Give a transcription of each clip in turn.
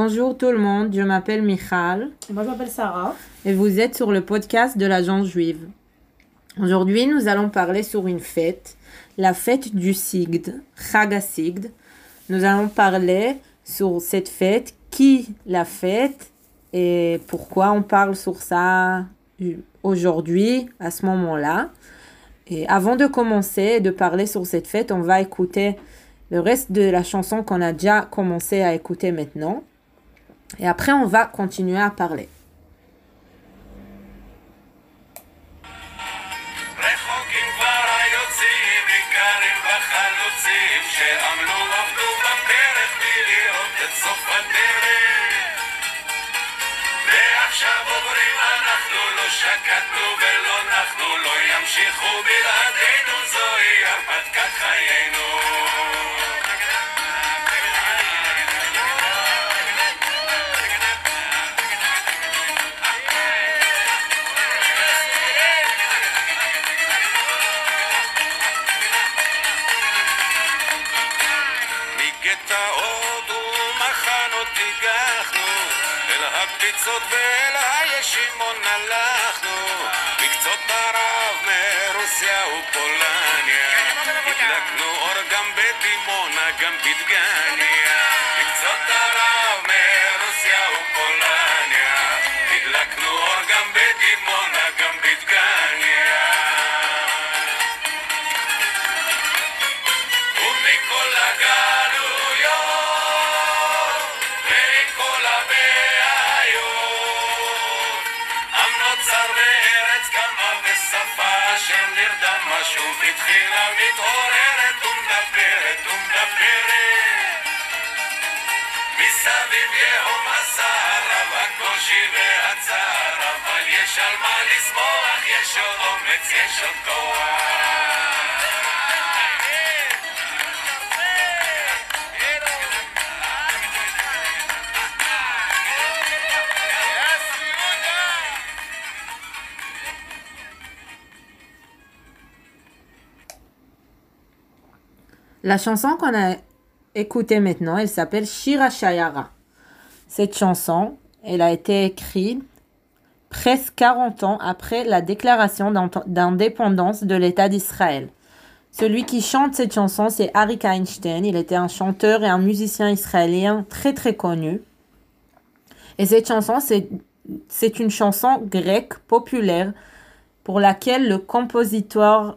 Bonjour tout le monde, je m'appelle Michal Moi, je m'appelle Sarah. et vous êtes sur le podcast de l'agence juive. Aujourd'hui, nous allons parler sur une fête, la fête du Sigd, Chag HaSigd. Nous allons parler sur cette fête, qui la fête et pourquoi on parle sur ça aujourd'hui, à ce moment-là. Et avant de commencer et de parler sur cette fête, on va écouter le reste de la chanson qu'on a déjà commencé à écouter maintenant. Et après, on va continuer à parler. מגטאות ומחנות הגחנו, אל הפיצות ואל הישימון הלכנו, מקצות ערב מרוסיה ופולניה, הדלקנו אור גם בדימונה, גם בדגניה. מקצות ערב מרוסיה ופולניה, הדלקנו אור גם בדימונה, התחילה מתעוררת ומדברת ומדברת. מסביב יהום הסער רב הקושי והצער, אבל יש על מה לשמוח, יש עוד אומץ, יש עוד כוח. La chanson qu'on a écoutée maintenant, elle s'appelle Shira Shayara. Cette chanson, elle a été écrite presque 40 ans après la déclaration d'indépendance de l'État d'Israël. Celui qui chante cette chanson, c'est Arik Einstein. Il était un chanteur et un musicien israélien très très connu. Et cette chanson, c'est c'est une chanson grecque populaire pour laquelle le compositeur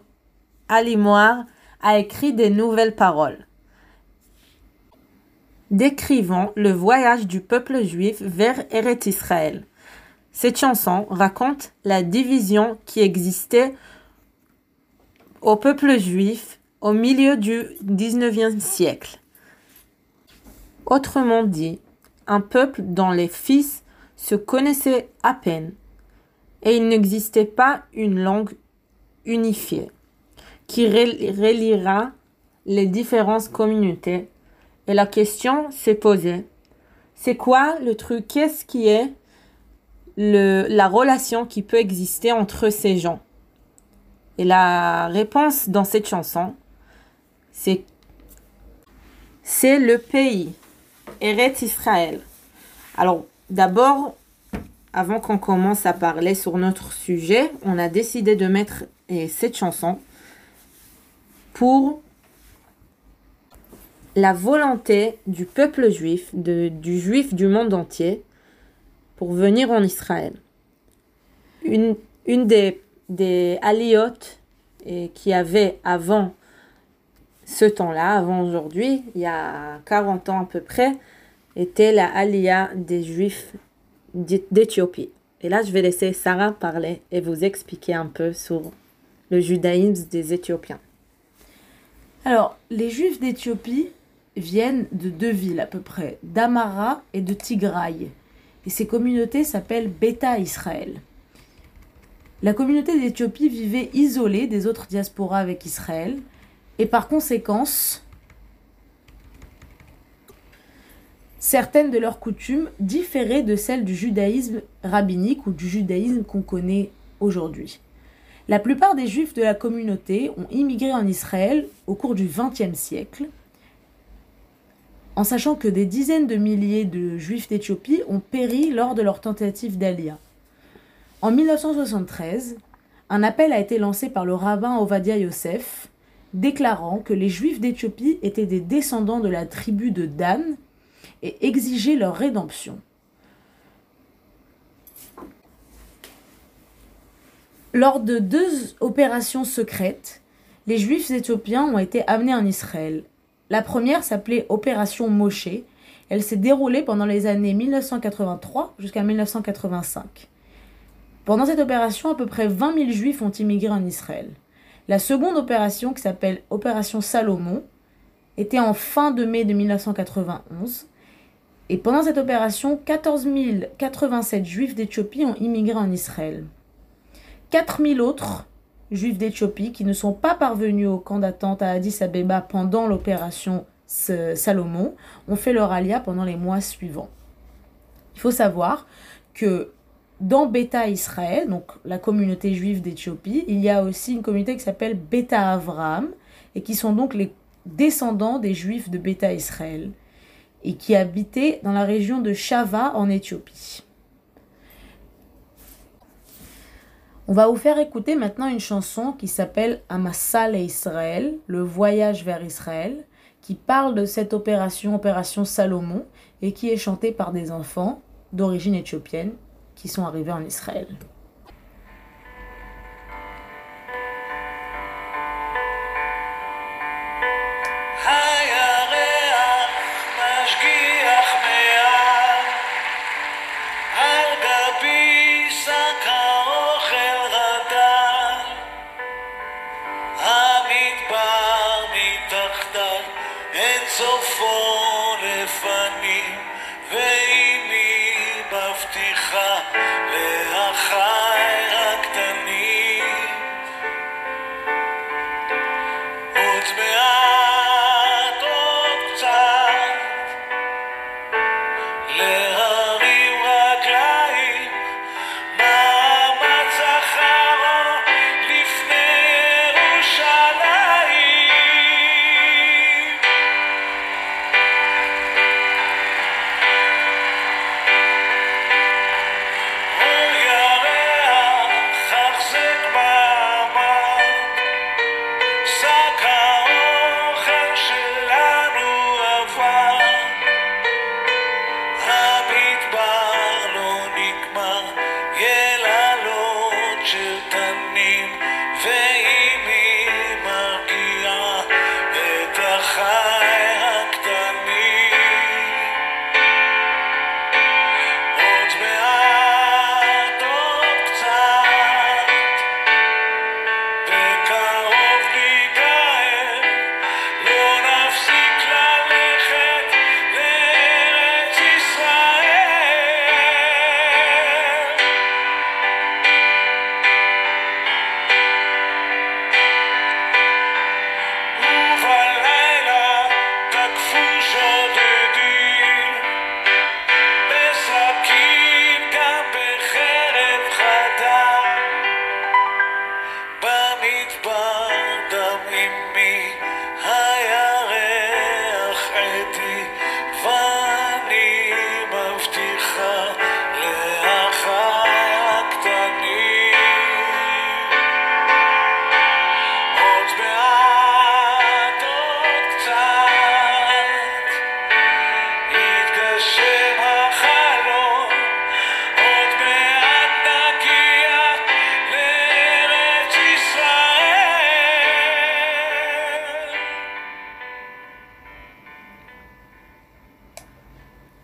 Alimoir a écrit des nouvelles paroles décrivant le voyage du peuple juif vers Eretz Israël. Cette chanson raconte la division qui existait au peuple juif au milieu du 19e siècle. Autrement dit, un peuple dont les fils se connaissaient à peine et il n'existait pas une langue unifiée qui rel- reliera les différentes communautés. Et la question s'est posée, c'est quoi le truc? Qu'est-ce qui est le, la relation qui peut exister entre ces gens? Et la réponse dans cette chanson, c'est c'est le pays, Eretz Israël. Alors, d'abord, avant qu'on commence à parler sur notre sujet, on a décidé de mettre cette chanson pour la volonté du peuple juif, de- du juif du monde entier, pour venir en Israël. Une, des, des aliotes qui avait avant ce temps-là, avant aujourd'hui, il y a 40 ans à peu près, était la alia des juifs d'É- d'Éthiopie. Et là, je vais laisser Sarah parler et vous expliquer un peu sur le judaïsme des Éthiopiens. Alors, les Juifs d'Éthiopie viennent de deux villes à peu près, d'Amara et de Tigraï. Et ces communautés s'appellent Beta Israël. La communauté d'Éthiopie vivait isolée des autres diasporas avec Israël, et par conséquence, certaines de leurs coutumes différaient de celles du judaïsme rabbinique ou du judaïsme qu'on connaît aujourd'hui. La plupart des juifs de la communauté ont immigré en Israël au cours du XXe siècle, en sachant que des dizaines de milliers de juifs d'Éthiopie ont péri lors de leur tentative d'Alia. En 1973, un appel a été lancé par le rabbin Ovadia Yosef, déclarant que les juifs d'Éthiopie étaient des descendants de la tribu de Dan et exigeaient leur rédemption. Lors de deux opérations secrètes, les juifs éthiopiens ont été amenés en Israël. La première s'appelait Opération Moshe. Elle s'est déroulée pendant les années 1983 jusqu'à 1985. Pendant cette opération, à peu près 20 000 juifs ont immigré en Israël. La seconde opération, qui s'appelle Opération Salomon, était en fin de mai de 1991. Et pendant cette opération, 14 087 juifs d'Éthiopie ont immigré en Israël. 4 000 autres juifs d'Éthiopie qui ne sont pas parvenus au camp d'attente à Addis Abeba pendant l'opération Salomon ont fait leur alia pendant les mois suivants. Il faut savoir que dans Beta Israël, donc la communauté juive d'Éthiopie, il y a aussi une communauté qui s'appelle Beta Avraham et qui sont donc les descendants des juifs de Beta Israël et qui habitaient dans la région de Shava en Éthiopie. On va vous faire écouter maintenant une chanson qui s'appelle Amassal et Israël, le voyage vers Israël, qui parle de cette opération, opération Salomon, et qui est chantée par des enfants d'origine éthiopienne qui sont arrivés en Israël. אין סופו לפנים ואימי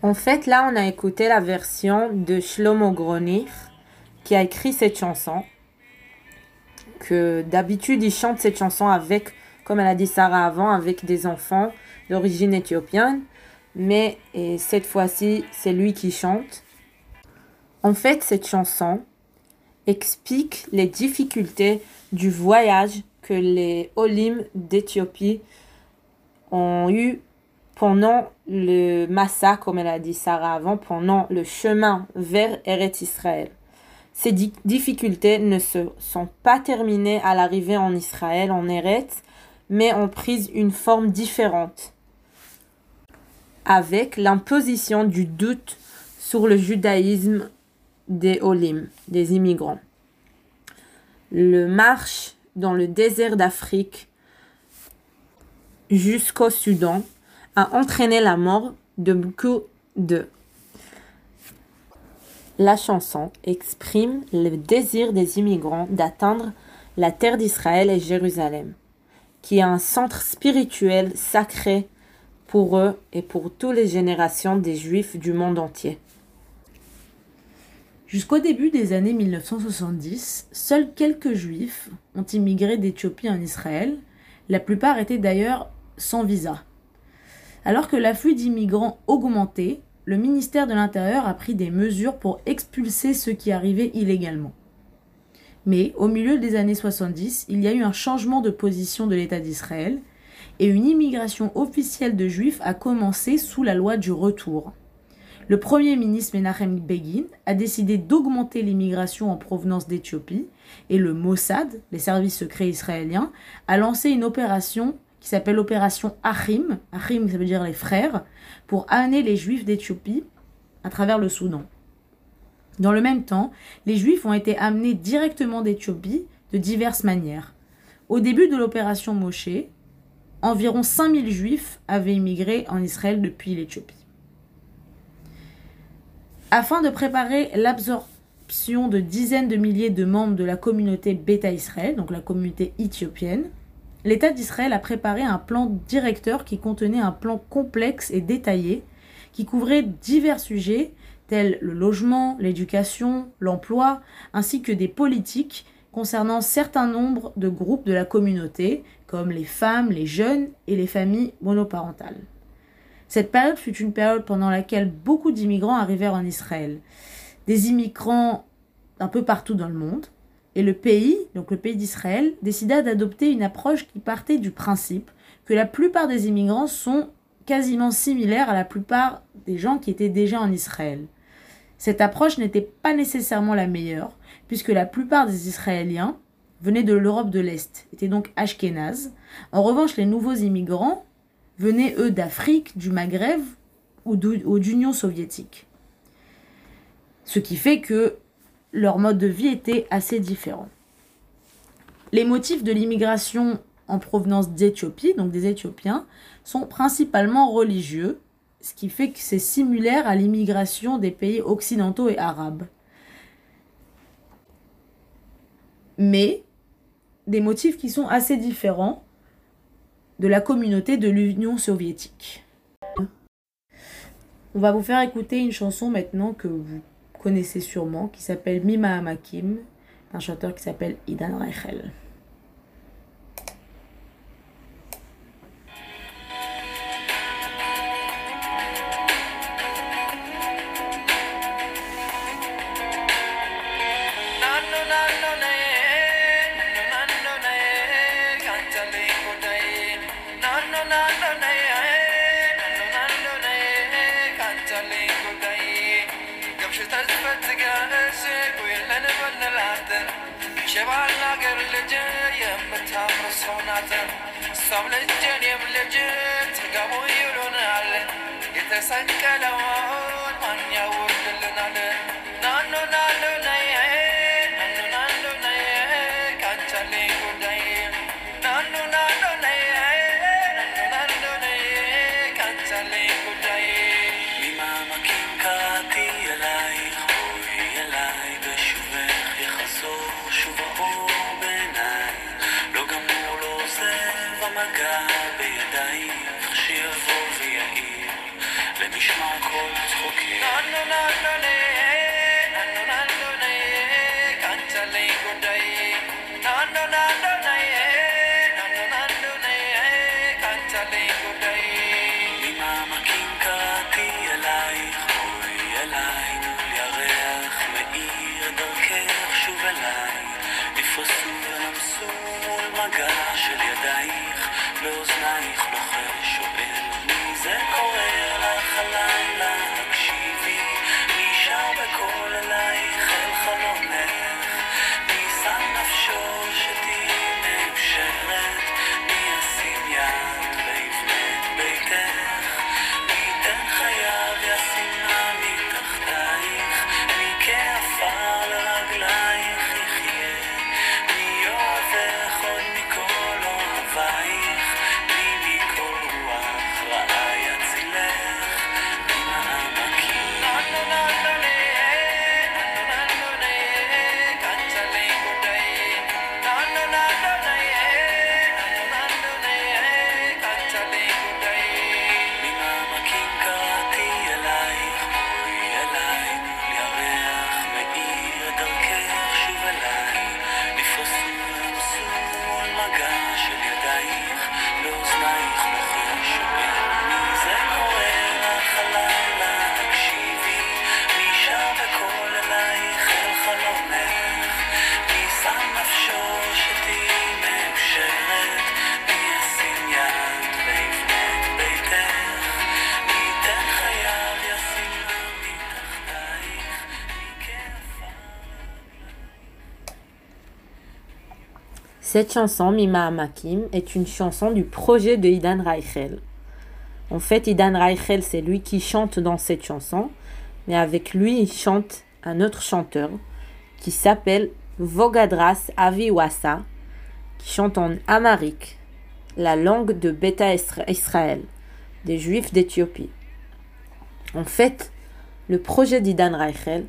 En fait, là, on a écouté la version de Shlomo Gronich qui a écrit cette chanson. Que d'habitude, il chante cette chanson avec, comme elle a dit Sarah avant, avec des enfants d'origine éthiopienne. Mais et cette fois-ci, c'est lui qui chante. En fait, cette chanson explique les difficultés du voyage que les Olim d'Éthiopie ont eu pendant le massa, comme elle a dit Sarah avant, pendant le chemin vers Eretz Israël. Ces di- difficultés ne se sont pas terminées à l'arrivée en Israël, en Eretz, mais ont pris une forme différente. avec l'imposition du doute sur le judaïsme des Olim, des immigrants. Le marche dans le désert d'Afrique jusqu'au Soudan a entraîné la mort de beaucoup d'eux. La chanson exprime le désir des immigrants d'atteindre la terre d'Israël et Jérusalem, qui est un centre spirituel sacré pour eux et pour toutes les générations des Juifs du monde entier. Jusqu'au début des années 1970, seuls quelques juifs ont immigré d'Éthiopie en Israël. La plupart étaient d'ailleurs sans visa. Alors que l'afflux d'immigrants augmentait, le ministère de l'Intérieur a pris des mesures pour expulser ceux qui arrivaient illégalement. Mais au milieu des années 70, il y a eu un changement de position de l'État d'Israël et une immigration officielle de juifs a commencé sous la loi du retour. Le premier ministre Menachem Begin a décidé d'augmenter l'immigration en provenance d'Éthiopie et le Mossad, les services secrets israéliens, a lancé une opération qui s'appelle l'opération Achim, Achim ça veut dire les frères, pour amener les juifs d'Éthiopie à travers le Soudan. Dans le même temps, les juifs ont été amenés directement d'Éthiopie de diverses manières. Au début de l'opération Moshe, environ 5000 juifs avaient immigré en Israël depuis l'Éthiopie. Afin de préparer l'absorption de dizaines de milliers de membres de la communauté Beta Israël, donc la communauté éthiopienne, l'État d'Israël a préparé un plan directeur qui contenait un plan complexe et détaillé qui couvrait divers sujets tels le logement, l'éducation, l'emploi, ainsi que des politiques concernant certains nombres de groupes de la communauté, comme les femmes, les jeunes et les familles monoparentales. Cette période fut une période pendant laquelle beaucoup d'immigrants arrivèrent en Israël. Des immigrants un peu partout dans le monde. Et le pays, donc le pays d'Israël, décida d'adopter une approche qui partait du principe que la plupart des immigrants sont quasiment similaires à la plupart des gens qui étaient déjà en Israël. Cette approche n'était pas nécessairement la meilleure, puisque la plupart des Israéliens venaient de l'Europe de l'Est, étaient donc ashkénazes. En revanche, les nouveaux immigrants venaient, eux, d'Afrique, du Maghreb ou d'Union soviétique. Ce qui fait que leur mode de vie était assez différent. Les motifs de l'immigration en provenance d'Éthiopie, donc des Éthiopiens, sont principalement religieux, ce qui fait que c'est similaire à l'immigration des pays occidentaux et arabes. Mais des motifs qui sont assez différents de la communauté de l'Union soviétique. On va vous faire écouter une chanson maintenant que vous connaissez sûrement qui s'appelle Mima Amakim, un chanteur qui s'appelle Idan Reichel. አገር ልጅ የምታምር ሰው ናት። እሷም ልጅ እኔም ልጅ ትጋቡ ይሉናል። የተሰቀለውን ማን ያወርድልናል? המגע בידייך שיבוא ויעיר. למשמע כל צחוקי Cette chanson, Mima Amakim, est une chanson du projet de Idan Reichel. En fait, Idan Reichel, c'est lui qui chante dans cette chanson, mais avec lui, il chante un autre chanteur qui s'appelle Vogadras Aviwasa, qui chante en amharique, la langue de Beta Israël, des Juifs d'Éthiopie. En fait, le projet d'Idan Reichel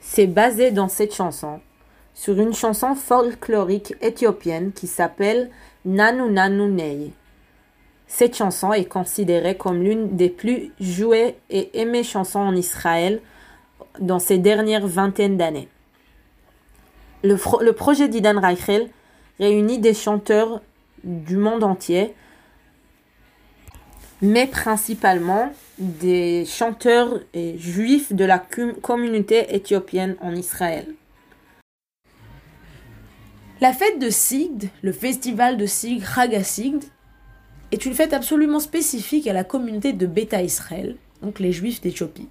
s'est basé dans cette chanson sur une chanson folklorique éthiopienne qui s'appelle Nanu Nanu Nei. Cette chanson est considérée comme l'une des plus jouées et aimées chansons en Israël dans ces dernières vingtaines d'années. Le, le, projet d'Idan Reichel réunit des chanteurs du monde entier, mais principalement des chanteurs juifs de la communauté éthiopienne en Israël. La fête de Sigd, le festival de Sigd, Chag Sigd, est une fête absolument spécifique à la communauté de Beta Israël, donc les juifs d'Éthiopie.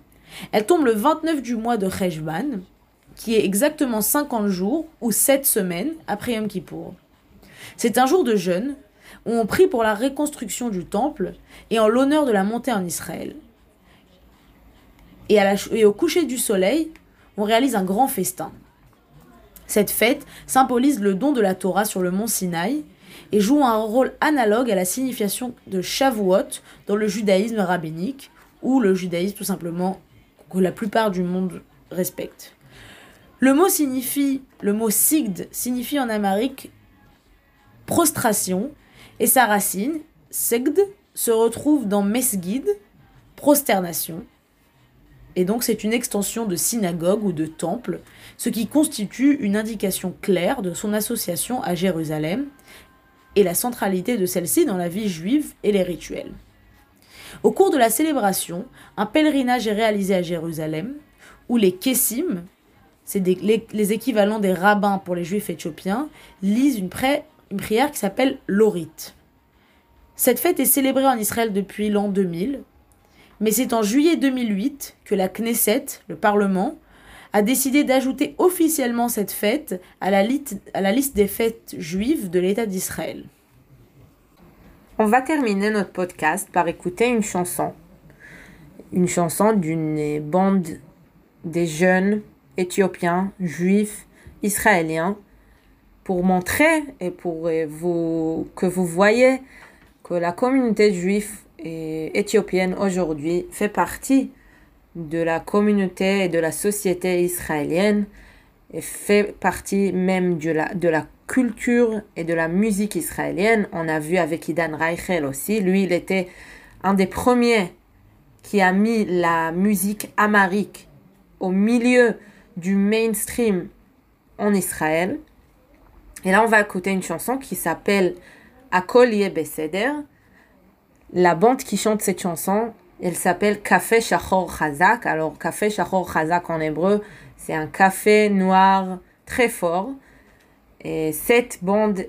Elle tombe le 29 du mois de Cheshvan, qui est exactement 50 jours ou 7 semaines après Yom Kippour. C'est un jour de jeûne où on prie pour la reconstruction du temple et en l'honneur de la montée en Israël. Et au coucher du soleil, on réalise un grand festin. Cette fête symbolise le don de la Torah sur le mont Sinaï et joue un rôle analogue à la signification de Shavuot dans le judaïsme rabbinique ou le judaïsme tout simplement que la plupart du monde respecte. Le mot signifie, le mot sigd signifie en amérique prostration et sa racine, segd, se retrouve dans mesgid, prosternation. Et donc c'est une extension de synagogue ou de temple, ce qui constitue une indication claire de son association à Jérusalem et la centralité de celle-ci dans la vie juive et les rituels. Au cours de la célébration, un pèlerinage est réalisé à Jérusalem, où les kessim, c'est les, équivalents des rabbins pour les juifs éthiopiens, lisent une, une prière qui s'appelle l'Orite. Cette fête est célébrée en Israël depuis l'an 2000, mais c'est en juillet 2008 que la Knesset, le Parlement, a décidé d'ajouter officiellement cette fête à la, liste des fêtes juives de l'État d'Israël. On va terminer notre podcast par écouter une chanson. Une chanson d'une bande des jeunes éthiopiens, juifs, israéliens, pour montrer et pour que vous voyez que la communauté juive éthiopienne aujourd'hui fait partie de la communauté et de la société israélienne et fait partie même de la, de la culture et de la musique israélienne. On a vu avec Idan Reichel aussi. Lui, il était un des premiers qui a mis la musique amharique au milieu du mainstream en Israël. Et là, on va écouter une chanson qui s'appelle Akol Beseder. La bande qui chante cette chanson, elle s'appelle Café Shachor Chazak. Alors, Café Shachor Chazak en hébreu, c'est un café noir très fort. Et cette bande,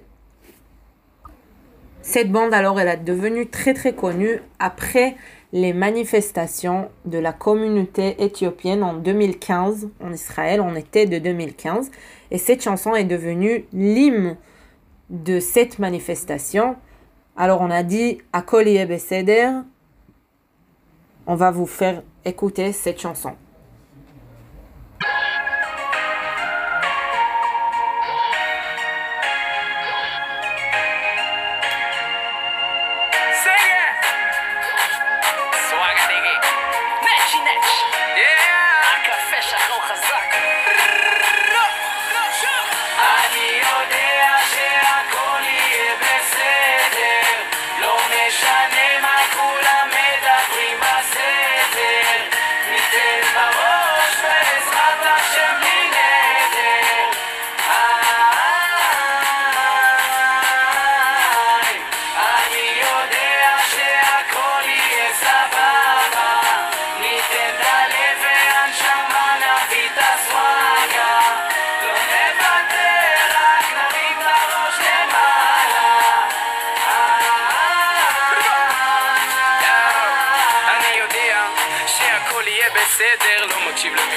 cette bande, alors, elle est devenue très très connue après les manifestations de la communauté éthiopienne en 2015 en Israël, en été de 2015. Et cette chanson est devenue l'hymne de cette manifestation. Alors on a dit Akol Beseder, on va vous faire écouter cette chanson.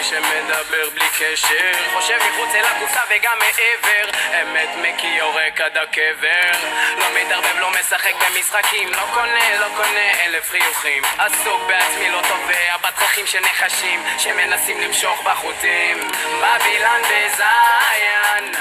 שמדבר בלי קשר. חושב מחוץ אל הקופסה וגם מעבר. אמת מקיא יורק עד הקבר. לא מתערבב, לא משחק במשחקים. לא קונה, לא קונה אלף חיוכים. עסוק בעצמי לא תובע בתככים של נחשים שמנסים למשוך בחוטים. בבילן בזיין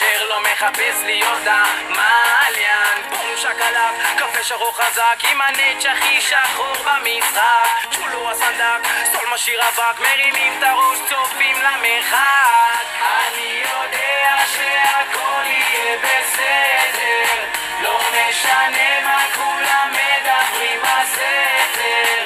האושר לא מחפש להיות המעליין בום שקלק קפה שחור חזק עם הנץ' הכי שחור במשחק. צ'ולו הסנדק סול משאיר אבק מרימים את הראש צופים למרחק אני יודע שהכל יהיה בסדר. לא משנה מה כולם מדברים בסתר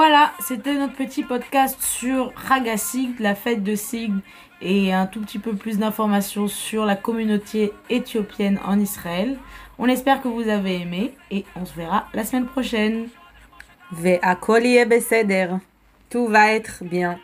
Voilà, c'était notre petit podcast sur Ragasig, la fête de Sig, et un tout petit peu plus d'informations sur la communauté éthiopienne en Israël. On espère que vous avez aimé et on se verra la semaine prochaine. Tout va être bien.